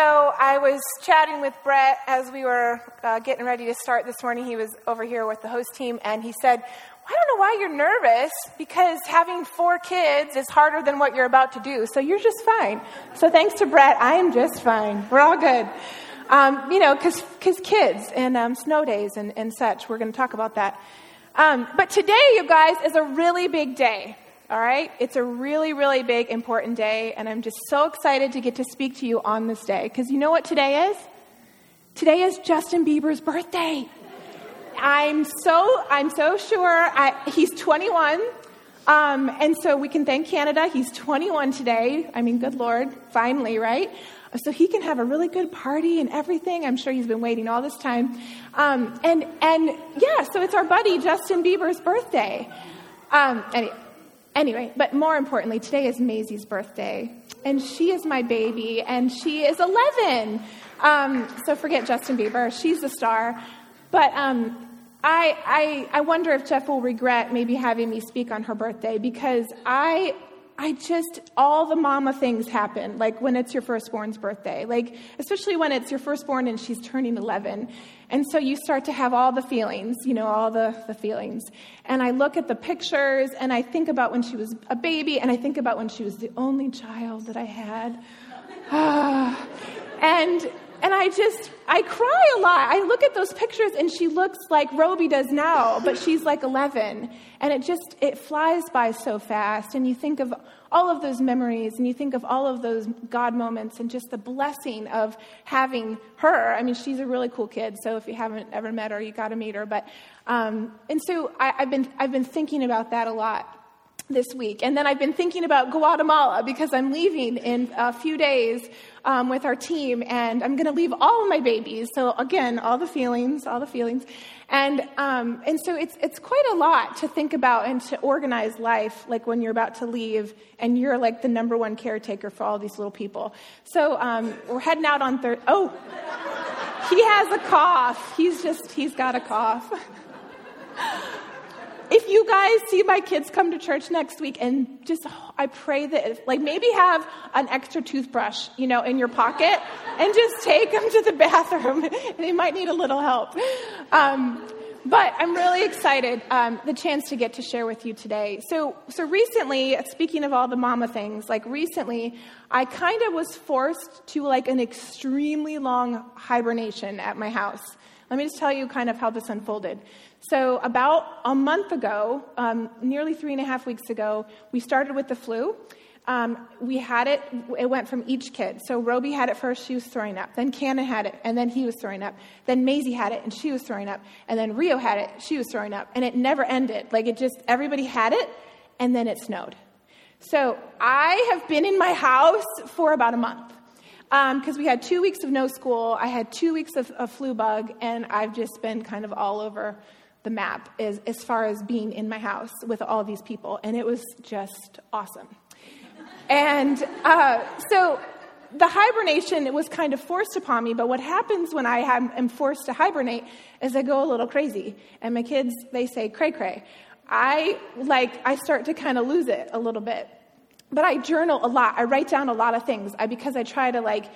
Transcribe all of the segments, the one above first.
So I was chatting with Brett as we were uh, getting ready to start this morning. He was over here with the host team, and he said, I don't know why you're nervous because having four kids is harder than what you're about to do. So you're just fine. So thanks to Brett, I am just fine. We're all good. Um, you know, because kids and um, snow days and, and such. We're going to talk about that. Um, but today, you guys, is a really big day. All right? It's a really, really big, important day, and I'm just so excited to get to speak to you on this day. Because you know what today is? Today is Justin Bieber's birthday. I'm so, I'm so sure I, he's 21. Um, and so we can thank Canada. He's 21 today. I mean, good Lord, finally, right? So he can have a really good party and everything. I'm sure he's been waiting all this time. Um, and, and yeah, so it's our buddy Justin Bieber's birthday. Um, anyway, Anyway, but more importantly, today is Maisie's birthday, and she is my baby, and she is 11. Um, so forget Justin Bieber; she's the star. But um, I, I, I wonder if Jeff will regret maybe having me speak on her birthday because I I just, all the mama things happen, like when it's your firstborn's birthday, like especially when it's your firstborn and she's turning 11. And so you start to have all the feelings, you know, all the, the feelings. And I look at the pictures and I think about when she was a baby and I think about when she was the only child that I had. and and I just, I cry a lot. I look at those pictures and she looks like Roby does now, but she's like 11. And it just, it flies by so fast. And you think of all of those memories and you think of all of those God moments and just the blessing of having her. I mean, she's a really cool kid. So if you haven't ever met her, you got to meet her. But, um, and so I, I've been, I've been thinking about that a lot this week. And then I've been thinking about Guatemala because I'm leaving in a few days um, with our team, and I'm going to leave all of my babies. So again, all the feelings, all the feelings, and um, and so it's it's quite a lot to think about and to organize life, like when you're about to leave, and you're like the number one caretaker for all these little people. So um, we're heading out on third. Oh, he has a cough. He's just he's got a cough. if you guys see my kids come to church next week and just i pray that like maybe have an extra toothbrush you know in your pocket and just take them to the bathroom. They might need a little help. Um, but i'm really excited um, the chance to get to share with you today. So so recently speaking of all the mama things like recently i kind of was forced to like an extremely long hibernation at my house let me just tell you kind of how this unfolded. So, about a month ago, um, nearly three and a half weeks ago, we started with the flu. Um, we had it, it went from each kid. So, Roby had it first, she was throwing up. Then Cannon had it, and then he was throwing up. Then Maisie had it, and she was throwing up. And then Rio had it, she was throwing up. And it never ended. Like, it just, everybody had it, and then it snowed. So, I have been in my house for about a month because um, we had two weeks of no school. I had two weeks of, of, flu bug, and I've just been kind of all over the map as, as far as being in my house with all these people, and it was just awesome. and uh, so the hibernation was kind of forced upon me, but what happens when I am forced to hibernate is I go a little crazy, and my kids they say cray cray. I like I start to kind of lose it a little bit but I journal a lot. I write down a lot of things I, because I try to like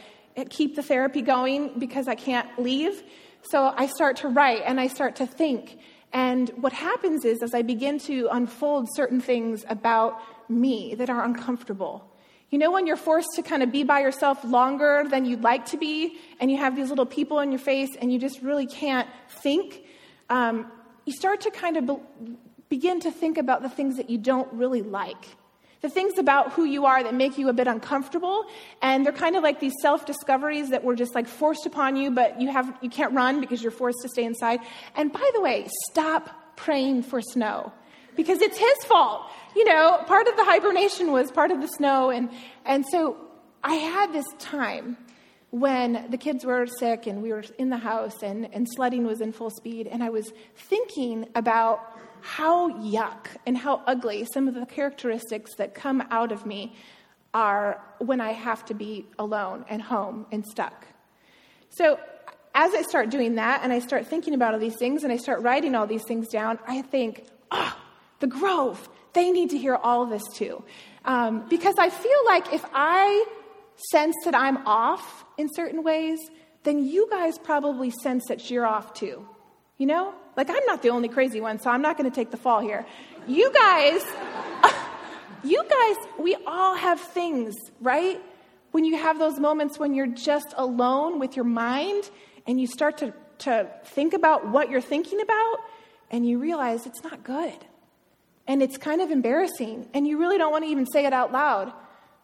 keep the therapy going because I can't leave. So I start to write and I start to think. And what happens is, as I begin to unfold certain things about me that are uncomfortable, you know, when you're forced to kind of be by yourself longer than you'd like to be, and you have these little people in your face, and you just really can't think, um, you start to kind of be- begin to think about the things that you don't really like the things about who you are that make you a bit uncomfortable and they're kind of like these self-discoveries that were just like forced upon you but you have you can't run because you're forced to stay inside. And by the way stop praying for snow because it's his fault. You know part of the hibernation was part of the snow and and so i had this time when the kids were sick and we were in the house and, and sledding was in full speed and i was thinking about how yuck and how ugly some of the characteristics that come out of me are when I have to be alone and home and stuck. So, as I start doing that and I start thinking about all these things and I start writing all these things down, I think, ah, oh, the Grove, they need to hear all of this too. Um, because I feel like if I sense that I'm off in certain ways, then you guys probably sense that you're off too. You know? Like, I'm not the only crazy one, so I'm not going to take the fall here. You guys, you guys, we all have things, right? When you have those moments when you're just alone with your mind and you start to, to think about what you're thinking about and you realize it's not good. And it's kind of embarrassing. And you really don't want to even say it out loud.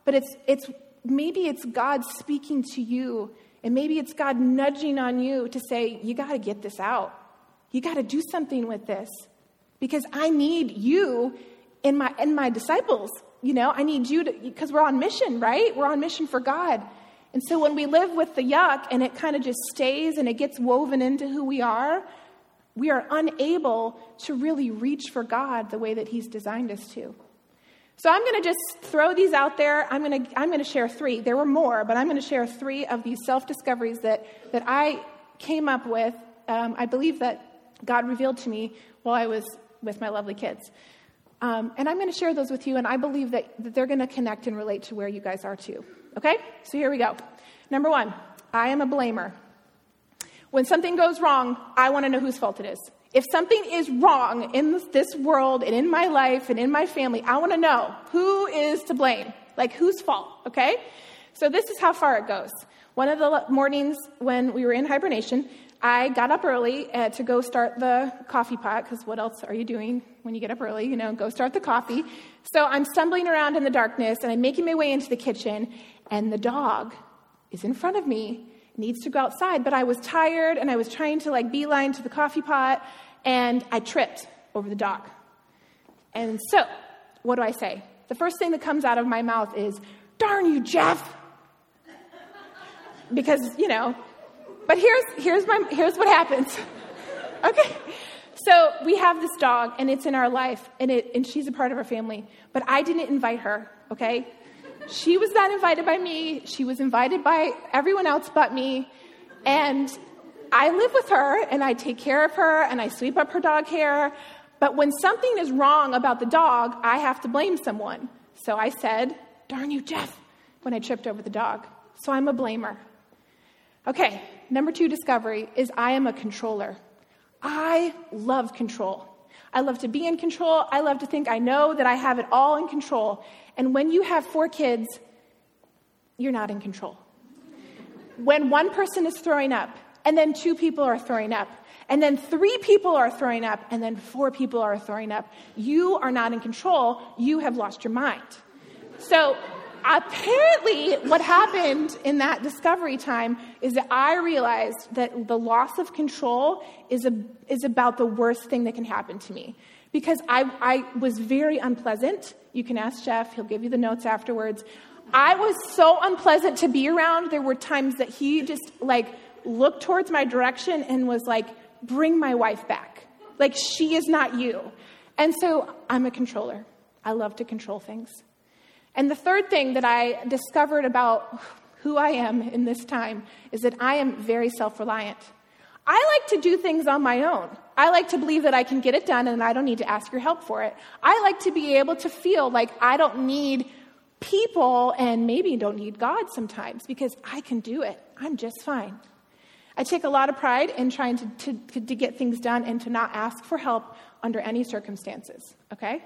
But it's, it's maybe it's God speaking to you. And maybe it's God nudging on you to say, you got to get this out. You got to do something with this. Because I need you in my, in my disciples. You know, I need you to, because we're on mission, right? We're on mission for God. And so when we live with the yuck and it kind of just stays and it gets woven into who we are, we are unable to really reach for God the way that He's designed us to. So I'm going to just throw these out there. I'm going to, I'm going to share three. There were more, but I'm going to share three of these self discoveries that, that I came up with. Um, I believe that God revealed to me while I was with my lovely kids. Um, and I'm going to share those with you, and I believe that, that they're going to connect and relate to where you guys are too. Okay? So here we go. Number one, I am a blamer. When something goes wrong, I want to know whose fault it is. If something is wrong in this world and in my life and in my family, I want to know who is to blame. Like, whose fault, okay? So, this is how far it goes. One of the mornings when we were in hibernation, I got up early uh, to go start the coffee pot, because what else are you doing when you get up early? You know, go start the coffee. So I'm stumbling around in the darkness and I'm making my way into the kitchen, and the dog is in front of me needs to go outside, but I was tired and I was trying to like beeline to the coffee pot and I tripped over the dog. And so, what do I say? The first thing that comes out of my mouth is, darn you, Jeff! Because, you know, but here's, here's, my, here's what happens. okay. So we have this dog, and it's in our life, and, it, and she's a part of our family. But I didn't invite her, okay? She was not invited by me. She was invited by everyone else but me. And I live with her and I take care of her and I sweep up her dog hair. But when something is wrong about the dog, I have to blame someone. So I said, Darn you, Jeff, when I tripped over the dog. So I'm a blamer. Okay, number two discovery is I am a controller. I love control. I love to be in control. I love to think I know that I have it all in control. And when you have four kids, you're not in control. When one person is throwing up, and then two people are throwing up, and then three people are throwing up, and then four people are throwing up, you are not in control. You have lost your mind. So, apparently, what happened in that discovery time is that I realized that the loss of control is, a, is about the worst thing that can happen to me. Because I, I was very unpleasant. You can ask Jeff, he'll give you the notes afterwards. I was so unpleasant to be around. There were times that he just like looked towards my direction and was like, bring my wife back. Like, she is not you. And so I'm a controller. I love to control things. And the third thing that I discovered about who I am in this time is that I am very self reliant. I like to do things on my own. I like to believe that I can get it done and I don't need to ask your help for it. I like to be able to feel like I don't need people and maybe don't need God sometimes because I can do it. I'm just fine. I take a lot of pride in trying to, to, to get things done and to not ask for help under any circumstances, okay?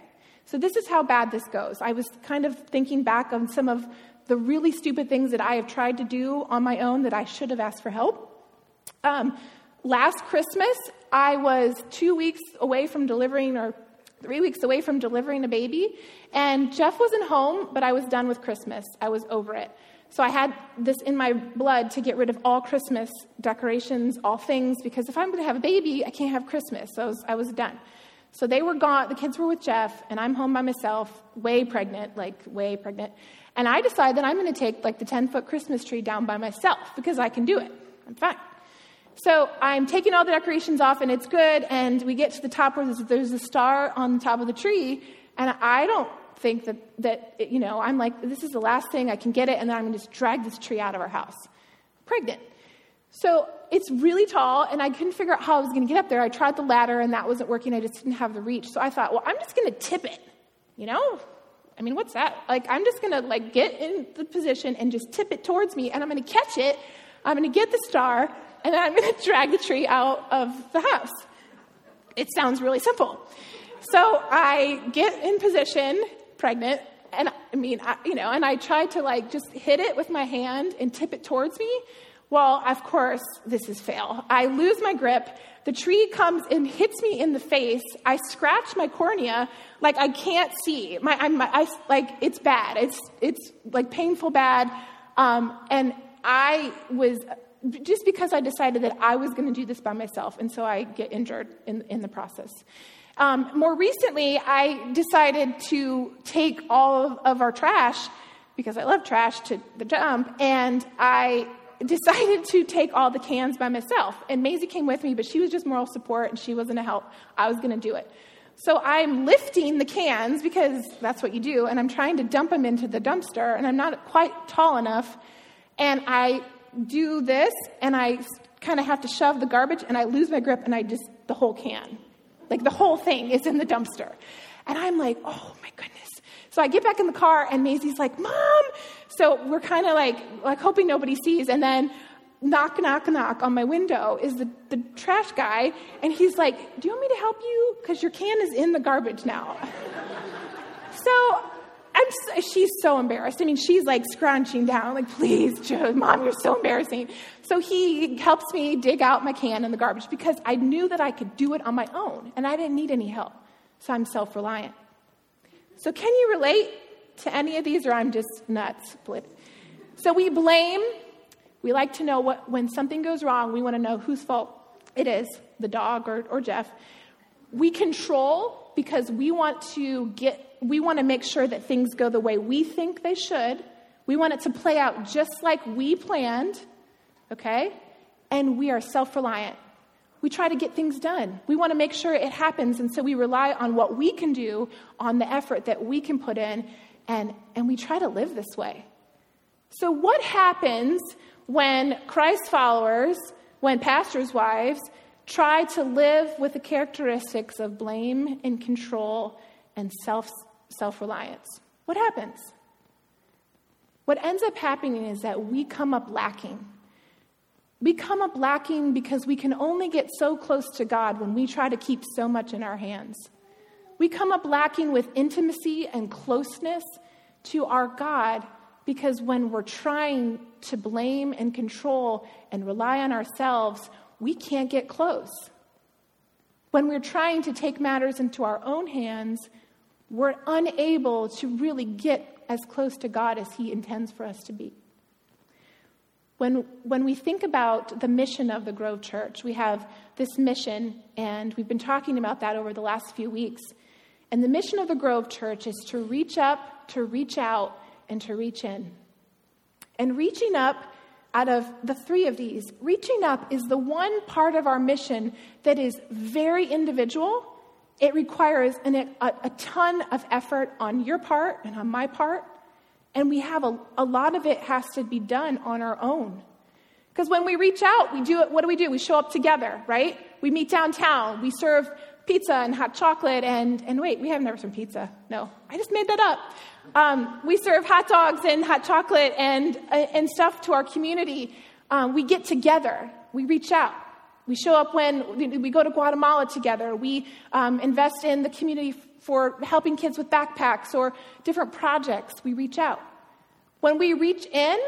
So, this is how bad this goes. I was kind of thinking back on some of the really stupid things that I have tried to do on my own that I should have asked for help. Um, last Christmas, I was two weeks away from delivering, or three weeks away from delivering a baby, and Jeff wasn't home, but I was done with Christmas. I was over it. So I had this in my blood to get rid of all Christmas decorations, all things, because if I'm going to have a baby, I can't have Christmas. So I was, I was done. So they were gone, the kids were with Jeff, and I'm home by myself, way pregnant, like way pregnant. And I decide that I'm going to take like the 10 foot Christmas tree down by myself because I can do it. I'm fine. So I'm taking all the decorations off and it's good. And we get to the top where there's, there's a star on the top of the tree. And I don't think that, that, you know, I'm like, this is the last thing, I can get it. And then I'm going to just drag this tree out of our house. Pregnant. So it's really tall, and I couldn't figure out how I was going to get up there. I tried the ladder, and that wasn't working. I just didn't have the reach. So I thought, well, I'm just going to tip it. You know, I mean, what's that? Like, I'm just gonna like get in the position and just tip it towards me, and I'm gonna catch it. I'm gonna get the star, and I'm gonna drag the tree out of the house. It sounds really simple. So I get in position, pregnant, and I mean, I, you know, and I try to like just hit it with my hand and tip it towards me. Well, of course, this is fail. I lose my grip. The tree comes and hits me in the face. I scratch my cornea, like I can't see. My, I'm, I, like it's bad. It's it's like painful bad. Um, and I was just because I decided that I was going to do this by myself, and so I get injured in in the process. Um, more recently, I decided to take all of, of our trash because I love trash to the dump, and I decided to take all the cans by myself. And Maisie came with me, but she was just moral support and she wasn't a help. I was going to do it. So I'm lifting the cans because that's what you do, and I'm trying to dump them into the dumpster, and I'm not quite tall enough. And I do this, and I kind of have to shove the garbage, and I lose my grip, and I just, the whole can. Like the whole thing is in the dumpster. And I'm like, oh my goodness. So I get back in the car and Maisie's like, Mom. So we're kind of like, like hoping nobody sees. And then knock, knock, knock on my window is the, the trash guy. And he's like, Do you want me to help you? Because your can is in the garbage now. so I'm, she's so embarrassed. I mean, she's like scrunching down, like, please, Joe, mom, you're so embarrassing. So he helps me dig out my can in the garbage because I knew that I could do it on my own and I didn't need any help. So I'm self reliant. So, can you relate to any of these, or I'm just nuts? So, we blame. We like to know what, when something goes wrong, we want to know whose fault it is the dog or, or Jeff. We control because we want to get we want to make sure that things go the way we think they should. We want it to play out just like we planned, okay? And we are self reliant. We try to get things done. We want to make sure it happens, and so we rely on what we can do, on the effort that we can put in, and, and we try to live this way. So, what happens when Christ followers, when pastors' wives, try to live with the characteristics of blame and control and self self reliance. What happens? What ends up happening is that we come up lacking. We come up lacking because we can only get so close to God when we try to keep so much in our hands. We come up lacking with intimacy and closeness to our God because when we're trying to blame and control and rely on ourselves, we can't get close. When we're trying to take matters into our own hands, we're unable to really get as close to God as He intends for us to be. When, when we think about the mission of the Grove Church, we have this mission, and we've been talking about that over the last few weeks. And the mission of the Grove Church is to reach up, to reach out, and to reach in. And reaching up, out of the three of these, reaching up is the one part of our mission that is very individual it requires an, a, a, ton of effort on your part and on my part. And we have a, a lot of it has to be done on our own. Because when we reach out, we do it, what do we do? We show up together, right? We meet downtown. We serve pizza and hot chocolate and, and wait, we have never served pizza. No, I just made that up. Um, we serve hot dogs and hot chocolate and, uh, and stuff to our community. Um, we get together. We reach out. We show up when we go to Guatemala together. We um, invest in the community for helping kids with backpacks or different projects. We reach out. When we reach in,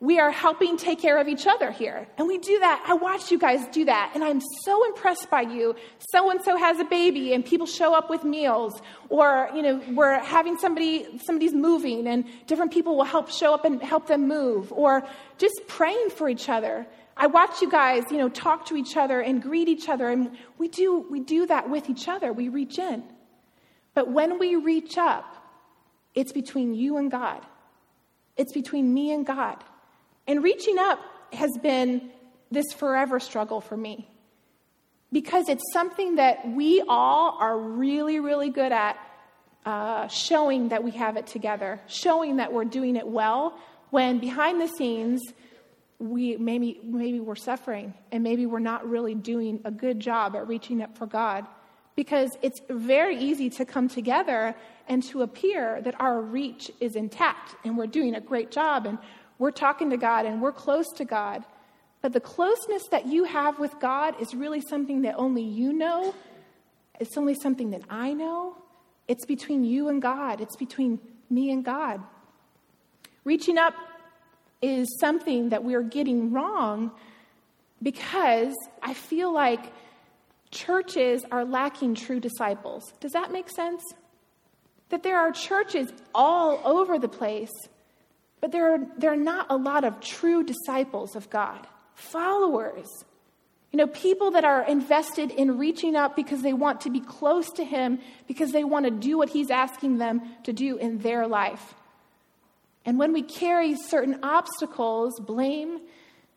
we are helping take care of each other here. And we do that. I watch you guys do that, and I'm so impressed by you. So and so has a baby, and people show up with meals, or you know, we're having somebody somebody's moving, and different people will help show up and help them move, or just praying for each other. I watch you guys, you know, talk to each other and greet each other, and we do, we do that with each other. We reach in. But when we reach up, it's between you and God. It's between me and God. And reaching up has been this forever struggle for me because it's something that we all are really, really good at uh, showing that we have it together, showing that we're doing it well, when behind the scenes, we maybe maybe we're suffering and maybe we're not really doing a good job at reaching up for God because it's very easy to come together and to appear that our reach is intact and we're doing a great job and we're talking to God and we're close to God. But the closeness that you have with God is really something that only you know. It's only something that I know. It's between you and God, it's between me and God. Reaching up is something that we're getting wrong because I feel like churches are lacking true disciples. Does that make sense? That there are churches all over the place, but there are, there are not a lot of true disciples of God, followers. You know, people that are invested in reaching up because they want to be close to Him, because they want to do what He's asking them to do in their life. And when we carry certain obstacles, blame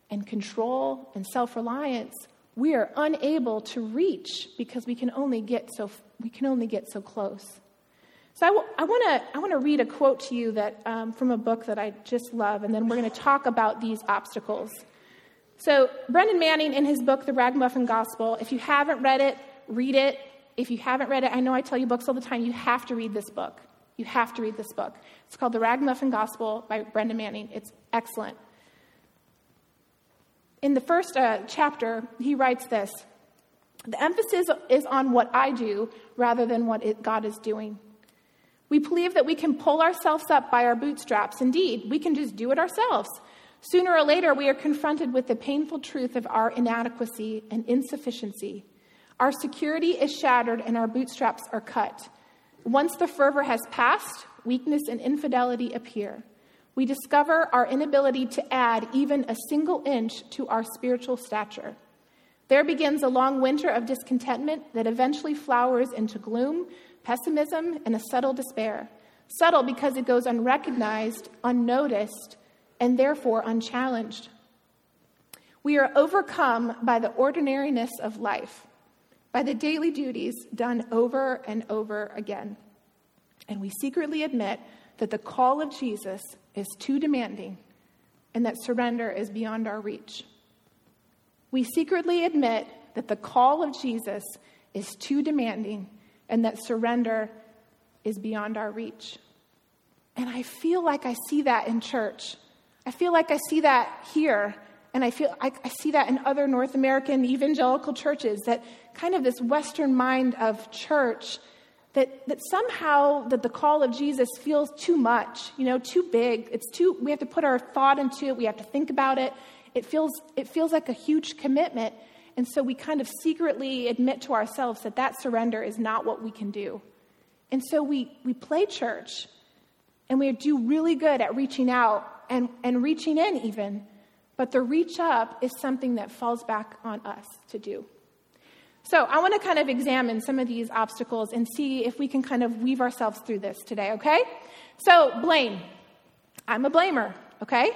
and control and self reliance, we are unable to reach because we can only get so, we can only get so close. So I, want to read a quote to you that, um, from a book that I just love, and then we're going to talk about these obstacles. So, Brennan Manning, in his book, The Ragamuffin Gospel, if you haven't read it, read it. If you haven't read it, I know I tell you books all the time, you have to read this book. You have to read this book. It's called The Ragamuffin Gospel by Brennan Manning. It's excellent. In the first uh, chapter, he writes this The emphasis is on what I do rather than what it, God is doing. We believe that we can pull ourselves up by our bootstraps. Indeed, we can just do it ourselves. Sooner or later, we are confronted with the painful truth of our inadequacy and insufficiency. Our security is shattered and our bootstraps are cut. Once the fervor has passed, weakness and infidelity appear. We discover our inability to add even a single inch to our spiritual stature. There begins a long winter of discontentment that eventually flowers into gloom, pessimism, and a subtle despair. Subtle because it goes unrecognized, unnoticed, and therefore unchallenged. We are overcome by the ordinariness of life, by the daily duties done over and over again. And we secretly admit that the call of Jesus is too demanding and that surrender is beyond our reach. We secretly admit that the call of Jesus is too demanding and that surrender is beyond our reach. And I feel like I see that in church. I feel like I see that here. And I feel I, I, see that in other North American evangelical churches, that kind of this Western mind of church that, that somehow that the call of Jesus feels too much, you know, too big. It's too, we have to put our thought into it. We have to think about it. It feels, it feels like a huge commitment. And so we kind of secretly admit to ourselves that that surrender is not what we can do. And so we, we play church and we do really good at reaching out and, and reaching in even. But the reach up is something that falls back on us to do. So I want to kind of examine some of these obstacles and see if we can kind of weave ourselves through this today, okay? So, blame. I'm a blamer, okay?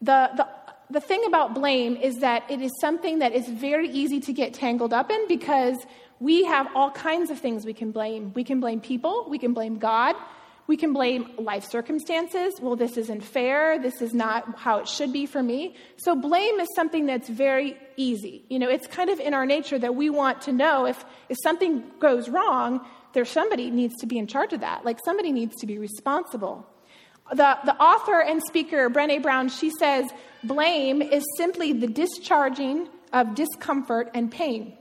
The, the, the thing about blame is that it is something that is very easy to get tangled up in because we have all kinds of things we can blame. We can blame people, we can blame God, we can blame life circumstances. Well, this isn't fair. This is not how it should be for me. So, blame is something that's very easy. You know, it's kind of in our nature that we want to know if, if something goes wrong, there's somebody needs to be in charge of that. Like, somebody needs to be responsible. The, the author and speaker, Brene Brown, she says, blame is simply the discharging of discomfort and pain.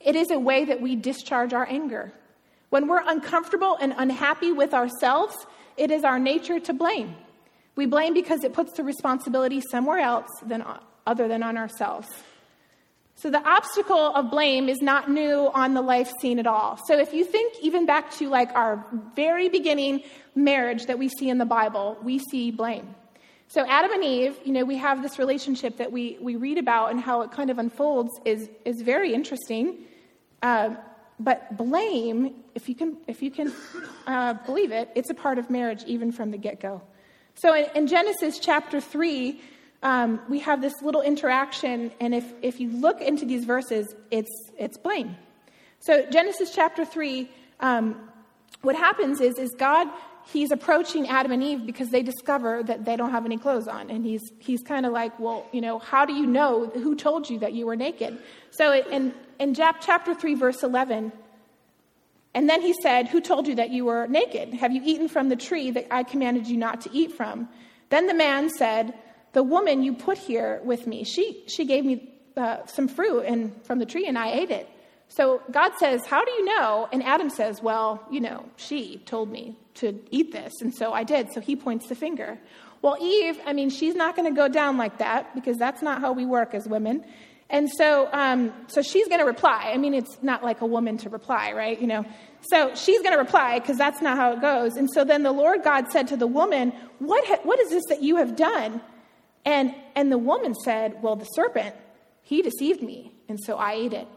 It is a way that we discharge our anger. When we're uncomfortable and unhappy with ourselves, it is our nature to blame. We blame because it puts the responsibility somewhere else than, other than on ourselves. So the obstacle of blame is not new on the life scene at all. So if you think even back to like our very beginning marriage that we see in the Bible, we see blame. So Adam and Eve, you know, we have this relationship that we, we read about and how it kind of unfolds is, is very interesting. Uh, but blame, if you can, if you can uh, believe it, it's a part of marriage even from the get go. So in, in, Genesis chapter 3, um, we have this little interaction, and if, if you look into these verses, it's, it's blame. So, Genesis chapter 3, um, what happens is, is God, he's approaching Adam and Eve because they discover that they don't have any clothes on. And he's, he's kind of like, well, you know, how do you know? Who told you that you were naked? So, in, in chapter 3, verse 11, And then he said, Who told you that you were naked? Have you eaten from the tree that I commanded you not to eat from? Then the man said, The woman you put here with me, she, she gave me uh, some fruit and, from the tree and I ate it. So God says, How do you know? And Adam says, Well, you know, she told me to eat this, and so I did. So he points the finger. Well, Eve, I mean, she's not going to go down like that because that's not how we work as women. And so, um, so she's going to reply. I mean, it's not like a woman to reply, right? You know, so she's going to reply because that's not how it goes. And so then the Lord God said to the woman, "What ha- what is this that you have done?" And and the woman said, "Well, the serpent, he deceived me, and so I ate it."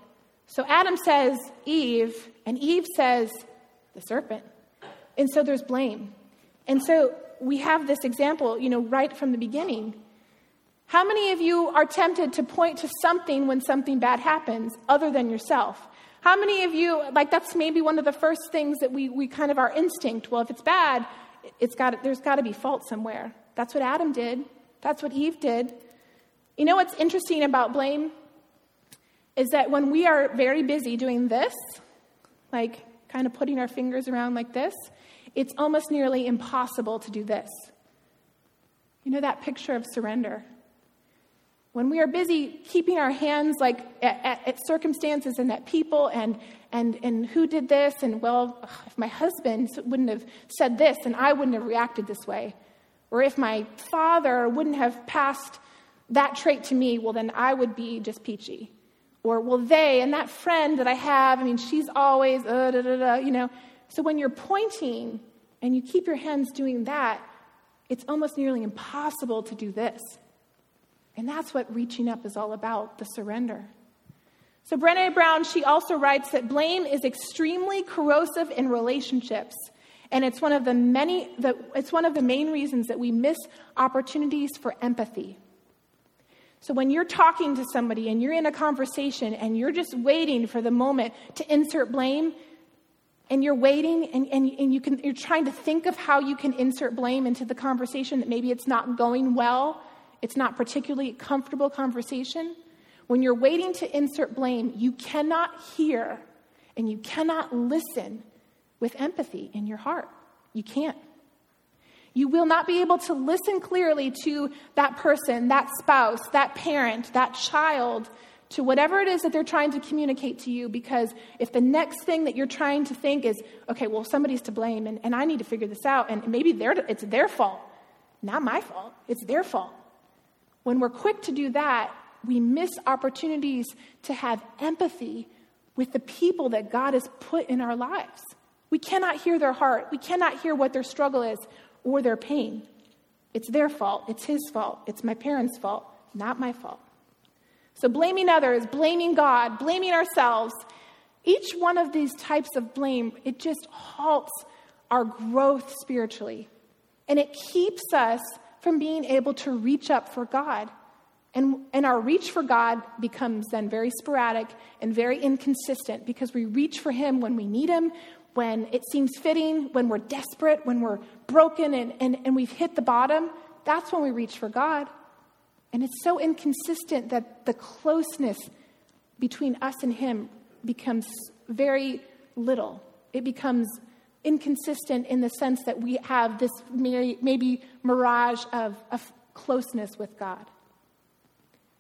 So Adam says Eve, and Eve says the serpent. And so there's blame. And so we have this example, you know, right from the beginning. How many of you are tempted to point to something when something bad happens other than yourself? How many of you, like, that's maybe one of the first things that we, we kind of our instinct? Well, if it's bad, it's got, there's got to be fault somewhere. That's what Adam did, that's what Eve did. You know what's interesting about blame? Is that when we are very busy doing this, like kind of putting our fingers around like this, it's almost nearly impossible to do this. You know that picture of surrender? When we are busy keeping our hands like at, at, at circumstances and at people and, and, and who did this, and well, if my husband wouldn't have said this and I wouldn't have reacted this way, or if my father wouldn't have passed that trait to me, well, then I would be just peachy. Or, well, they and that friend that I have, I mean, she's always, uh, da, da, da, you know. So when you're pointing and you keep your hands doing that, it's almost nearly impossible to do this. And that's what reaching up is all about the surrender. So, Brene Brown, she also writes that blame is extremely corrosive in relationships. And it's one of the many, the, it's one of the main reasons that we miss opportunities for empathy. So when you're talking to somebody and you're in a conversation and you're just waiting for the moment to insert blame, and you're waiting and, and, and you can, you're trying to think of how you can insert blame into the conversation that maybe it's not going well, it's not particularly comfortable conversation. When you're waiting to insert blame, you cannot hear and you cannot listen with empathy in your heart. You can't. You will not be able to listen clearly to that person, that spouse, that parent, that child, to whatever it is that they're trying to communicate to you because if the next thing that you're trying to think is, okay, well, somebody's to blame and, and I need to figure this out, and maybe it's their fault, not my fault, it's their fault. When we're quick to do that, we miss opportunities to have empathy with the people that God has put in our lives. We cannot hear their heart. We cannot hear what their struggle is or their pain. It's their fault. It's his fault. It's my parents' fault, not my fault. So, blaming others, blaming God, blaming ourselves, each one of these types of blame, it just halts our growth spiritually. And it keeps us from being able to reach up for God. And, and our reach for God becomes then very sporadic and very inconsistent because we reach for Him when we need Him, when it seems fitting, when we're desperate, when we're broken and, and, and we've hit the bottom, that's when we reach for God. And it's so inconsistent that the closeness between us and Him becomes very little. It becomes inconsistent in the sense that we have this maybe mirage of, of closeness with God.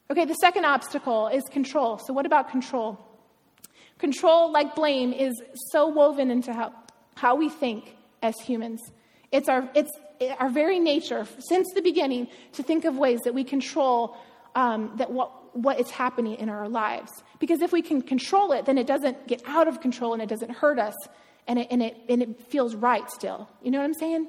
Okay, the second obstacle is control. So, what about control? Control, like blame, is so woven into how, how we think as humans. It's our, it's our very nature, since the beginning, to think of ways that we control um, that what, what is happening in our lives. Because if we can control it, then it doesn't get out of control and it doesn't hurt us and it, and it, and it feels right still. You know what I'm saying?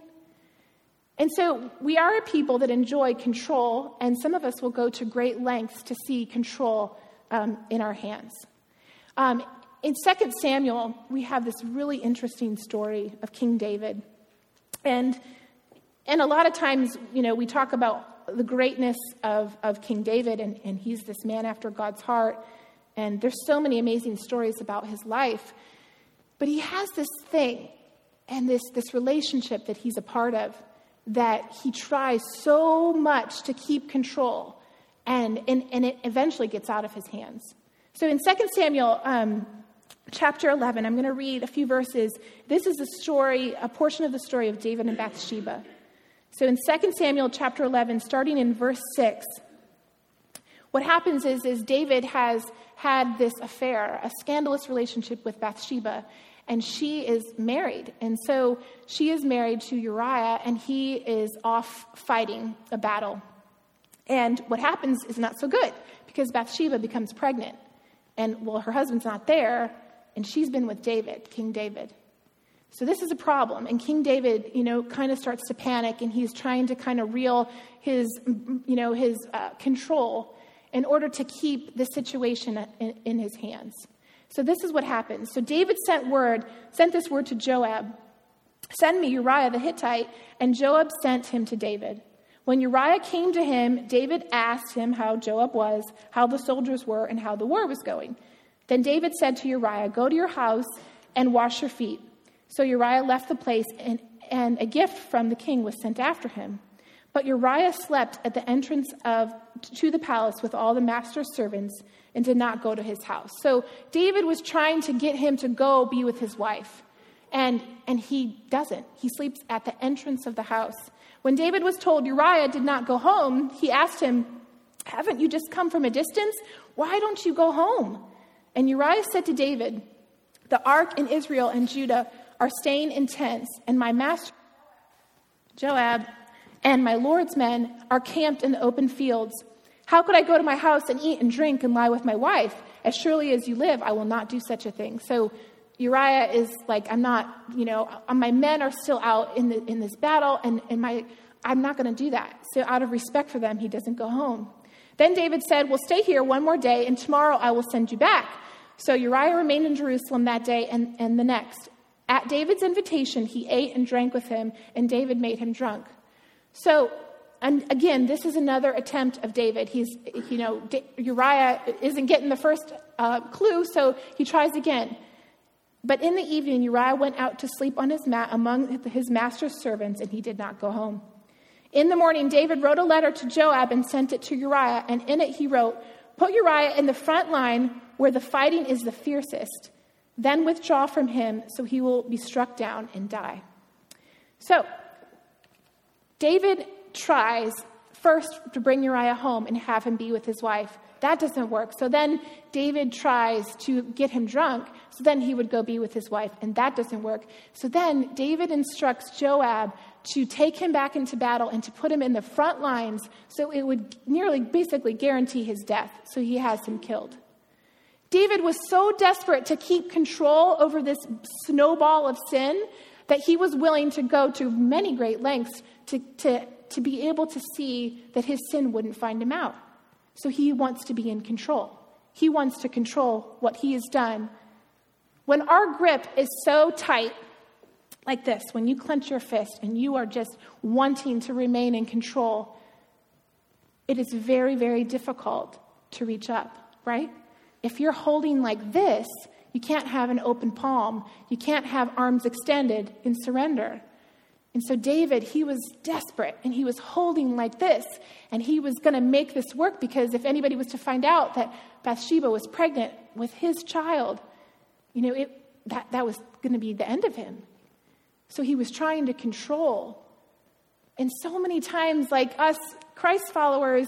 And so we are a people that enjoy control, and some of us will go to great lengths to see control um, in our hands. Um, in 2 Samuel, we have this really interesting story of King David. And, and a lot of times, you know, we talk about the greatness of, of King David, and, and he's this man after God's heart. And there's so many amazing stories about his life. But he has this thing and this, this relationship that he's a part of that he tries so much to keep control, and, and, and it eventually gets out of his hands. So in 2 Samuel, um, chapter 11. I'm going to read a few verses. This is a story, a portion of the story of David and Bathsheba. So in 2 Samuel chapter 11, starting in verse 6, what happens is, is David has had this affair, a scandalous relationship with Bathsheba, and she is married. And so she is married to Uriah, and he is off fighting a battle. And what happens is not so good because Bathsheba becomes pregnant. And well, her husband's not there, and she's been with David, King David. So this is a problem. And King David, you know, kind of starts to panic and he's trying to kind of reel his, you know, his uh, control in order to keep the situation in, in his hands. So this is what happens. So David sent word, sent this word to Joab. Send me Uriah the Hittite, and Joab sent him to David. When Uriah came to him, David asked him how Joab was, how the soldiers were, and how the war was going. Then David said to Uriah, Go to your house and wash your feet. So Uriah left the place, and, and a gift from the king was sent after him. But Uriah slept at the entrance of, to the palace with all the master's servants and did not go to his house. So David was trying to get him to go be with his wife. And, and he doesn't. He sleeps at the entrance of the house. When David was told Uriah did not go home, he asked him, Haven't you just come from a distance? Why don't you go home? And Uriah said to David, The ark in Israel and Judah are staying in tents, and my master Joab and my Lord's men are camped in the open fields. How could I go to my house and eat and drink and lie with my wife? As surely as you live, I will not do such a thing. So Uriah is like, I'm not, you know, uh, my men are still out in, the, in this battle, and, and my, I'm not going to do that. So, out of respect for them, he doesn't go home. Then David said, Well, stay here one more day, and tomorrow I will send you back. So Uriah remained in Jerusalem that day and, and the next. At David's invitation, he ate and drank with him, and David made him drunk. So, and again, this is another attempt of David. He's, you know, Uriah isn't getting the first uh, clue, so he tries again. But in the evening, Uriah went out to sleep on his mat among his master's servants, and he did not go home. In the morning, David wrote a letter to Joab and sent it to Uriah, and in it he wrote, Put Uriah in the front line where the fighting is the fiercest. Then withdraw from him so he will be struck down and die. So, David tries first to bring Uriah home and have him be with his wife. That doesn't work. So then David tries to get him drunk, so then he would go be with his wife, and that doesn't work. So then David instructs Joab to take him back into battle and to put him in the front lines so it would nearly basically guarantee his death. So he has him killed. David was so desperate to keep control over this snowball of sin that he was willing to go to many great lengths to, to, to be able to see that his sin wouldn't find him out. So he wants to be in control. He wants to control what he has done. When our grip is so tight, like this, when you clench your fist and you are just wanting to remain in control, it is very, very difficult to reach up, right? If you're holding like this, you can't have an open palm. You can't have arms extended in surrender. And so David, he was desperate and he was holding like this and he was going to make this work because if anybody was to find out that Bathsheba was pregnant with his child, you know, it, that, that was going to be the end of him. So he was trying to control. And so many times, like us Christ followers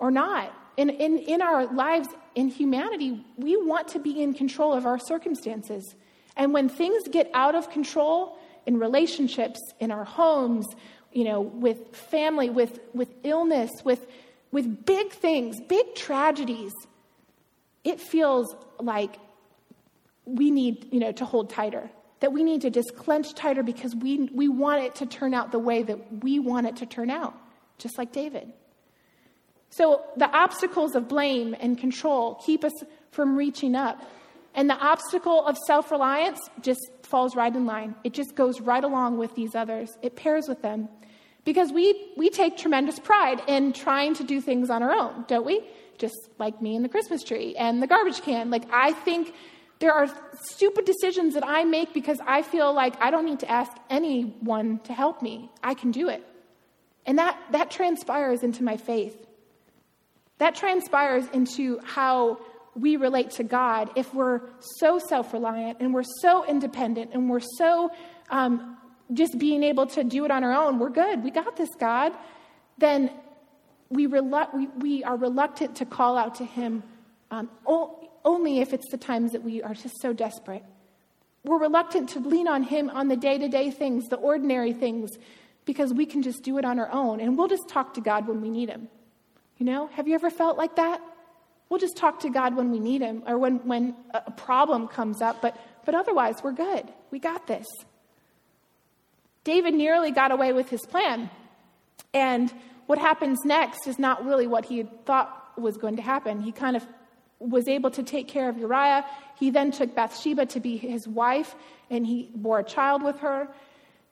or not, in, in, in our lives in humanity, we want to be in control of our circumstances. And when things get out of control in relationships, in our homes, you know, with family, with, with illness, with, with big things, big tragedies, it feels like we need, you know, to hold tighter. That we need to just clench tighter because we, we want it to turn out the way that we want it to turn out, just like David. So the obstacles of blame and control keep us from reaching up. And the obstacle of self reliance just falls right in line. It just goes right along with these others, it pairs with them. Because we, we take tremendous pride in trying to do things on our own, don't we? Just like me and the Christmas tree and the garbage can. Like, I think there are stupid decisions that I make because I feel like I don't need to ask anyone to help me. I can do it. And that, that transpires into my faith. That transpires into how we relate to God if we're so self reliant and we're so independent and we're so um, just being able to do it on our own. We're good. We got this, God. Then we, relu- we, we are reluctant to call out to Him um, only if it's the times that we are just so desperate. We're reluctant to lean on Him on the day to day things, the ordinary things, because we can just do it on our own. And we'll just talk to God when we need Him. You know, have you ever felt like that? We'll just talk to God when we need Him or when, when a problem comes up, but, but otherwise, we're good. We got this. David nearly got away with his plan. And what happens next is not really what he thought was going to happen. He kind of was able to take care of Uriah. He then took Bathsheba to be his wife, and he bore a child with her.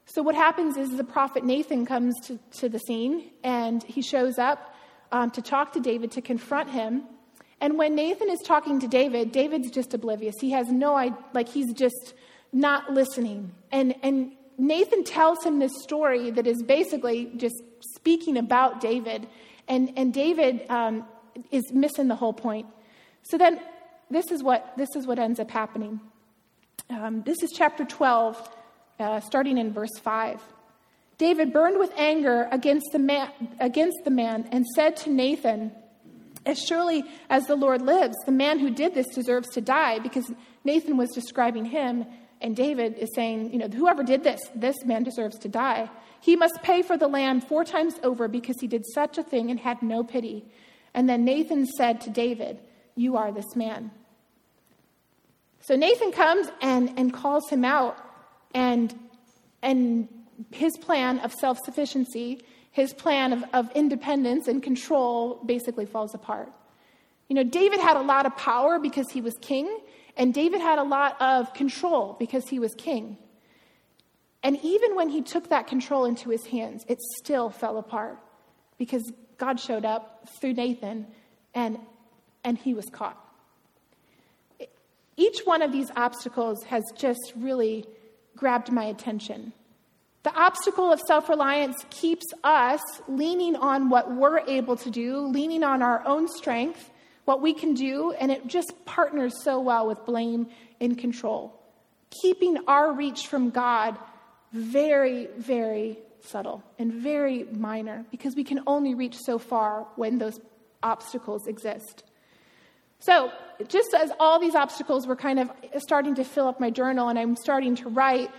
So, what happens is the prophet Nathan comes to, to the scene, and he shows up um, to talk to David, to confront him. And when Nathan is talking to David, David's just oblivious. He has no idea, like, he's just not listening. And, and Nathan tells him this story that is basically just speaking about David, and, and David um, is missing the whole point. So then, this is what, this is what ends up happening. Um, this is chapter 12, uh, starting in verse 5. David burned with anger against the, man, against the man and said to Nathan, As surely as the Lord lives, the man who did this deserves to die, because Nathan was describing him, and David is saying, You know, whoever did this, this man deserves to die. He must pay for the land four times over because he did such a thing and had no pity. And then Nathan said to David, You are this man. So Nathan comes and, and calls him out, and, and his plan of self sufficiency, his plan of, of independence and control basically falls apart. You know, David had a lot of power because he was king, and David had a lot of control because he was king. And even when he took that control into his hands, it still fell apart because God showed up through Nathan and, and he was caught. Each one of these obstacles has just really grabbed my attention. The obstacle of self reliance keeps us leaning on what we're able to do, leaning on our own strength, what we can do, and it just partners so well with blame and control, keeping our reach from God very, very subtle and very minor because we can only reach so far when those obstacles exist. So, just as all these obstacles were kind of starting to fill up my journal and I'm starting to write,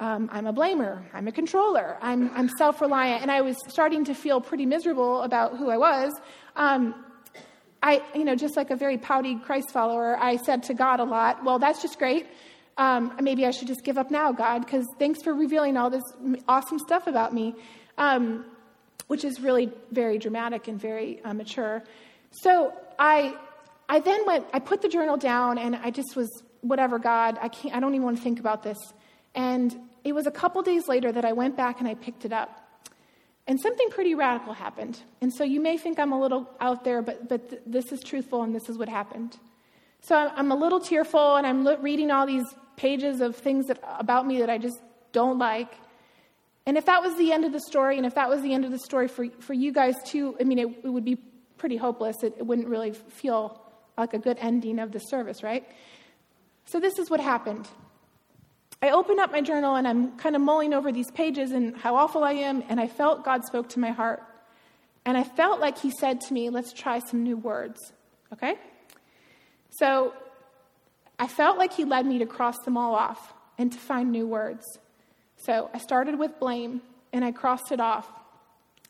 um, I'm a blamer, I'm a controller, I'm, I'm self reliant, and I was starting to feel pretty miserable about who I was. Um, I, you know, just like a very pouty Christ follower, I said to God a lot, Well, that's just great um, maybe I should just give up now, God, because thanks for revealing all this awesome stuff about me, um, which is really very dramatic and very uh, mature. So I, I then went, I put the journal down and I just was, whatever, God, I, can't, I don't even want to think about this. And it was a couple days later that I went back and I picked it up. And something pretty radical happened. And so you may think I'm a little out there, but, but th- this is truthful and this is what happened. So I'm a little tearful and I'm reading all these pages of things that, about me that I just don't like. And if that was the end of the story, and if that was the end of the story for, for you guys too, I mean, it, it would be pretty hopeless. It, it wouldn't really feel like a good ending of the service, right? So this is what happened. I opened up my journal and I'm kind of mulling over these pages and how awful I am, and I felt God spoke to my heart. And I felt like He said to me, Let's try some new words, okay? So I felt like he led me to cross them all off and to find new words. So I started with blame and I crossed it off.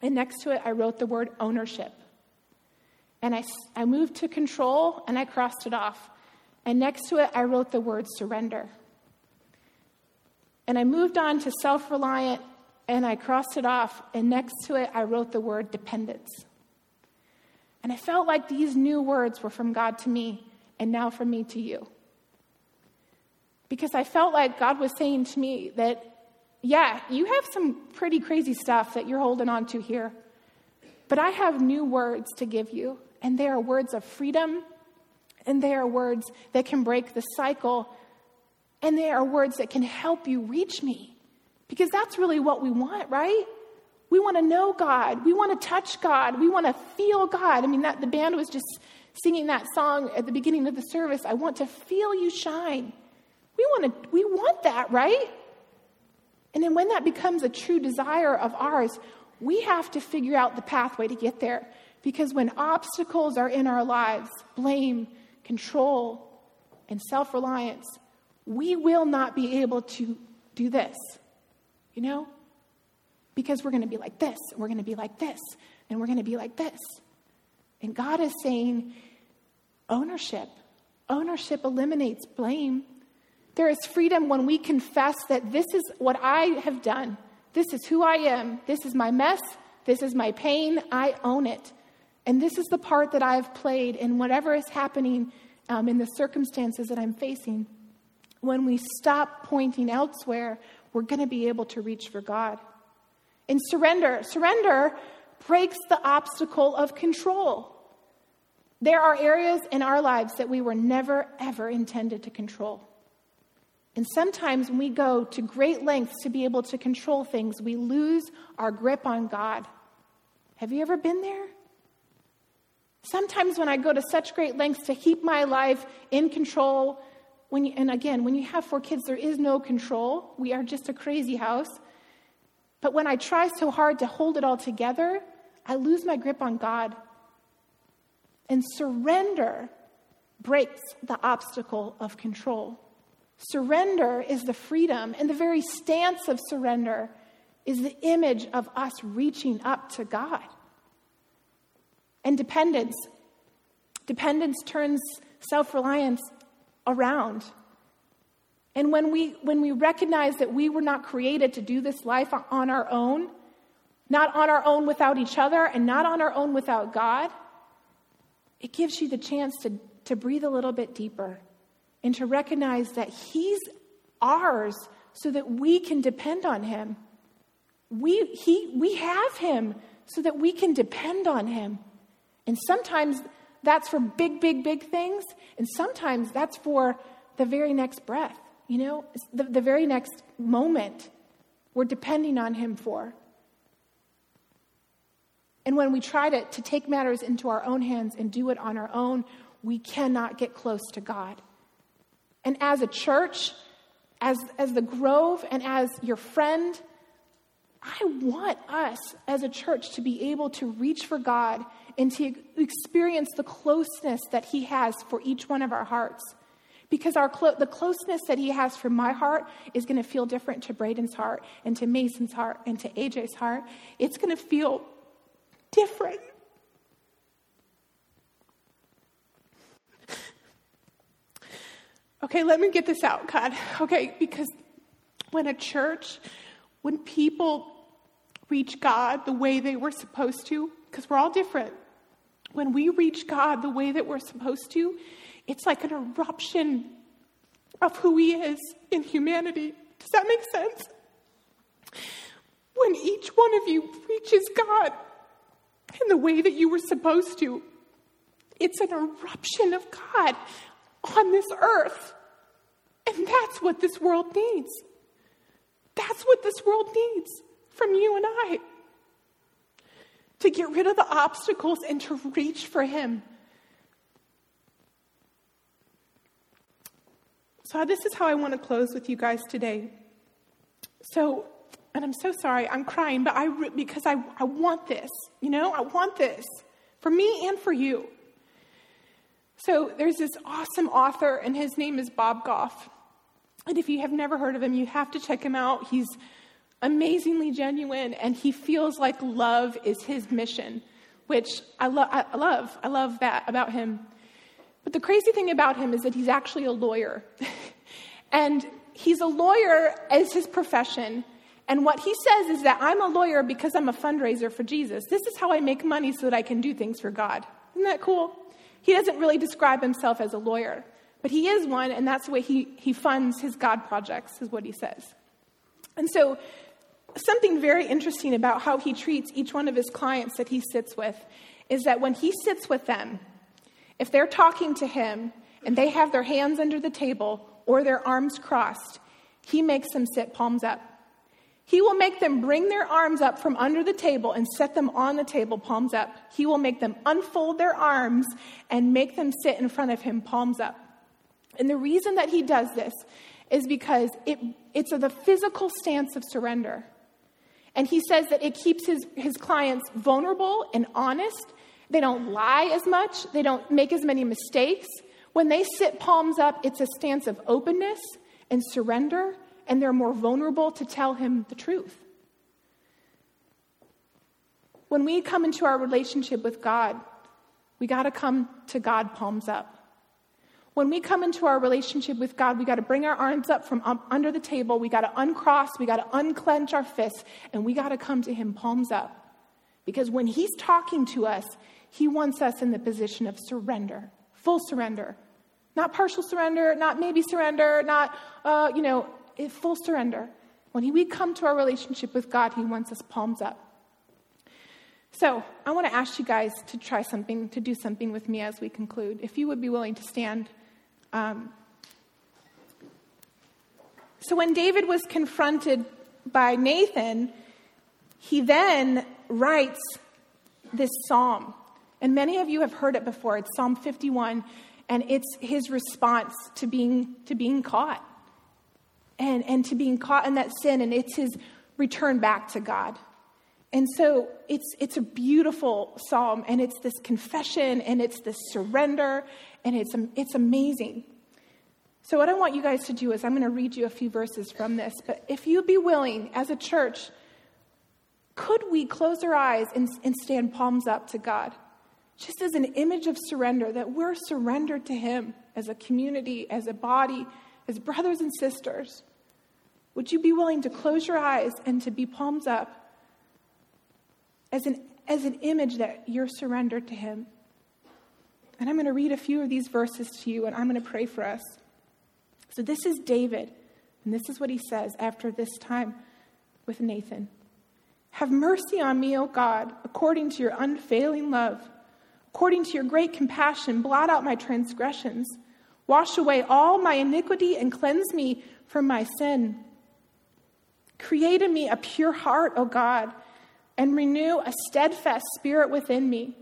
And next to it, I wrote the word ownership. And I, I moved to control and I crossed it off. And next to it, I wrote the word surrender. And I moved on to self reliant and I crossed it off. And next to it, I wrote the word dependence. And I felt like these new words were from God to me and now from me to you because I felt like God was saying to me that, yeah, you have some pretty crazy stuff that you're holding on to here, but I have new words to give you, and they are words of freedom, and they are words that can break the cycle, and they are words that can help you reach me. Because that's really what we want, right? We want to know God. We want to touch God. We want to feel God. I mean, that the band was just singing that song at the beginning of the service, I want to feel you shine. We want to we want that, right? And then when that becomes a true desire of ours, we have to figure out the pathway to get there. Because when obstacles are in our lives, blame, control, and self reliance, we will not be able to do this. You know? Because we're going to be like this, and we're going to be like this, and we're going to be like this. And God is saying ownership. Ownership eliminates blame. There is freedom when we confess that this is what I have done. This is who I am. This is my mess. This is my pain. I own it. And this is the part that I've played in whatever is happening um, in the circumstances that I'm facing. When we stop pointing elsewhere, we're going to be able to reach for God. And surrender. Surrender breaks the obstacle of control. There are areas in our lives that we were never, ever intended to control. And sometimes when we go to great lengths to be able to control things, we lose our grip on God. Have you ever been there? Sometimes when I go to such great lengths to keep my life in control, when you, and again, when you have four kids, there is no control. We are just a crazy house. But when I try so hard to hold it all together, I lose my grip on God. And surrender breaks the obstacle of control. Surrender is the freedom, and the very stance of surrender is the image of us reaching up to God. And dependence. Dependence turns self reliance around. And when we, when we recognize that we were not created to do this life on our own, not on our own without each other, and not on our own without God, it gives you the chance to, to breathe a little bit deeper and to recognize that He's ours so that we can depend on Him. We, he, we have Him so that we can depend on Him. And sometimes that's for big, big, big things, and sometimes that's for the very next breath, you know, the, the very next moment we're depending on Him for. And when we try to, to take matters into our own hands and do it on our own, we cannot get close to God. And as a church, as, as the Grove, and as your friend, I want us as a church to be able to reach for God and to experience the closeness that He has for each one of our hearts. Because our clo- the closeness that He has for my heart is going to feel different to Braden's heart, and to Mason's heart, and to AJ's heart. It's going to feel different. Okay, let me get this out, God. Okay, because when a church, when people reach God the way they were supposed to, because we're all different, when we reach God the way that we're supposed to, it's like an eruption of who He is in humanity. Does that make sense? When each one of you reaches God in the way that you were supposed to, it's an eruption of God on this earth. And that's what this world needs. That's what this world needs from you and I. To get rid of the obstacles and to reach for Him. So, this is how I want to close with you guys today. So, and I'm so sorry, I'm crying, but I because I, I want this, you know, I want this for me and for you. So there's this awesome author, and his name is Bob Goff. And if you have never heard of him, you have to check him out. He's amazingly genuine, and he feels like love is his mission, which I, lo- I love. I love that about him. But the crazy thing about him is that he's actually a lawyer. and he's a lawyer as his profession. And what he says is that I'm a lawyer because I'm a fundraiser for Jesus. This is how I make money so that I can do things for God. Isn't that cool? He doesn't really describe himself as a lawyer, but he is one, and that's the way he, he funds his God projects, is what he says. And so, something very interesting about how he treats each one of his clients that he sits with is that when he sits with them, if they're talking to him and they have their hands under the table or their arms crossed, he makes them sit palms up. He will make them bring their arms up from under the table and set them on the table, palms up. He will make them unfold their arms and make them sit in front of him, palms up. And the reason that he does this is because it, it's the physical stance of surrender. And he says that it keeps his, his clients vulnerable and honest. They don't lie as much, they don't make as many mistakes. When they sit palms up, it's a stance of openness and surrender, and they're more vulnerable to tell him the truth. When we come into our relationship with God, we got to come to God palms up. When we come into our relationship with God, we got to bring our arms up from up under the table. We got to uncross. We got to unclench our fists. And we got to come to Him palms up. Because when He's talking to us, He wants us in the position of surrender, full surrender. Not partial surrender, not maybe surrender, not, uh, you know, full surrender. When we come to our relationship with God, He wants us palms up. So, I want to ask you guys to try something, to do something with me as we conclude. If you would be willing to stand. Um, so when David was confronted by Nathan, he then writes this psalm. And many of you have heard it before. It's Psalm 51, and it's his response to being, to being caught and, and to being caught in that sin, and it's his return back to God. And so it's, it's a beautiful psalm, and it's this confession, and it's this surrender, and it's, it's amazing. So, what I want you guys to do is, I'm going to read you a few verses from this. But if you'd be willing, as a church, could we close our eyes and, and stand palms up to God? Just as an image of surrender, that we're surrendered to Him as a community, as a body, as brothers and sisters. Would you be willing to close your eyes and to be palms up? As an, as an image that you're surrendered to Him. And I'm going to read a few of these verses to you, and I'm going to pray for us. So, this is David, and this is what he says after this time with Nathan Have mercy on me, O God, according to your unfailing love. According to your great compassion, blot out my transgressions. Wash away all my iniquity and cleanse me from my sin. Create in me a pure heart, O God and renew a steadfast spirit within me.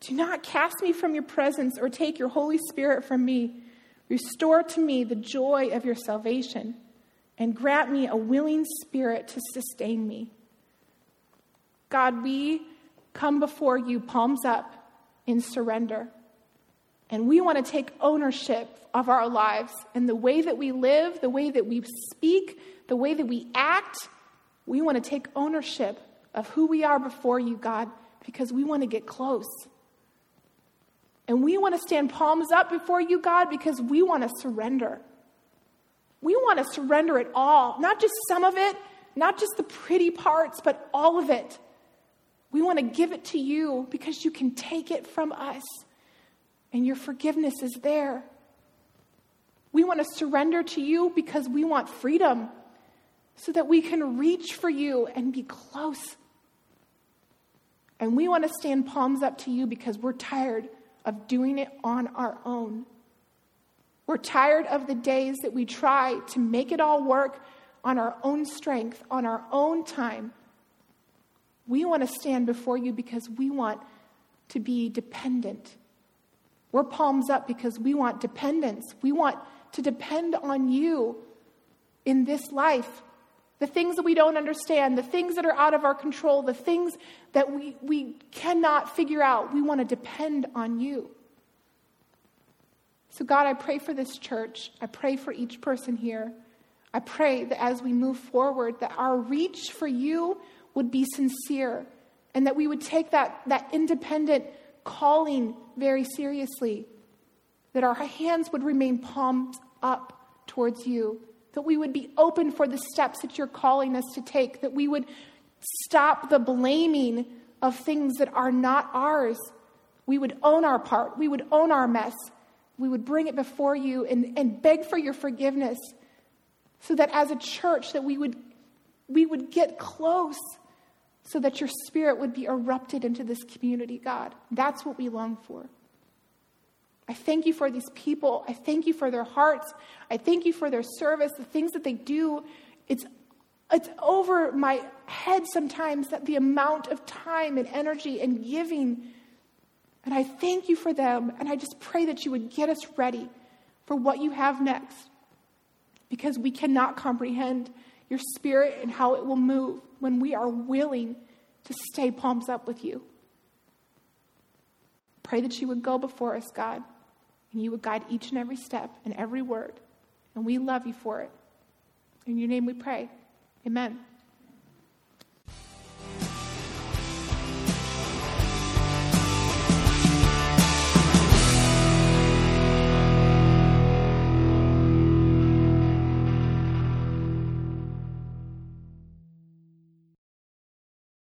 Do not cast me from your presence or take your Holy Spirit from me. Restore to me the joy of your salvation and grant me a willing spirit to sustain me. God, we come before you, palms up, in surrender. And we want to take ownership of our lives and the way that we live, the way that we speak, the way that we act. We want to take ownership of who we are before you, God, because we want to get close. And we want to stand palms up before you, God, because we want to surrender. We want to surrender it all, not just some of it, not just the pretty parts, but all of it. We want to give it to you because you can take it from us, and your forgiveness is there. We want to surrender to you because we want freedom so that we can reach for you and be close and we want to stand palms up to you because we're tired of doing it on our own. We're tired of the days that we try to make it all work on our own strength, on our own time. We want to stand before you because we want to be dependent. We're palms up because we want dependence. We want to depend on you in this life the things that we don't understand, the things that are out of our control, the things that we, we cannot figure out. We want to depend on you. So, God, I pray for this church. I pray for each person here. I pray that as we move forward, that our reach for you would be sincere and that we would take that, that independent calling very seriously, that our hands would remain palms up towards you that we would be open for the steps that you're calling us to take, that we would stop the blaming of things that are not ours. We would own our part, we would own our mess, we would bring it before you and, and beg for your forgiveness so that as a church that we would we would get close so that your spirit would be erupted into this community, God. That's what we long for. I thank you for these people. I thank you for their hearts. I thank you for their service, the things that they do. It's It's over my head sometimes that the amount of time and energy and giving. And I thank you for them. And I just pray that you would get us ready for what you have next. Because we cannot comprehend your spirit and how it will move when we are willing to stay palms up with you. Pray that you would go before us, God, and you would guide each and every step and every word. And we love you for it. In your name we pray. Amen.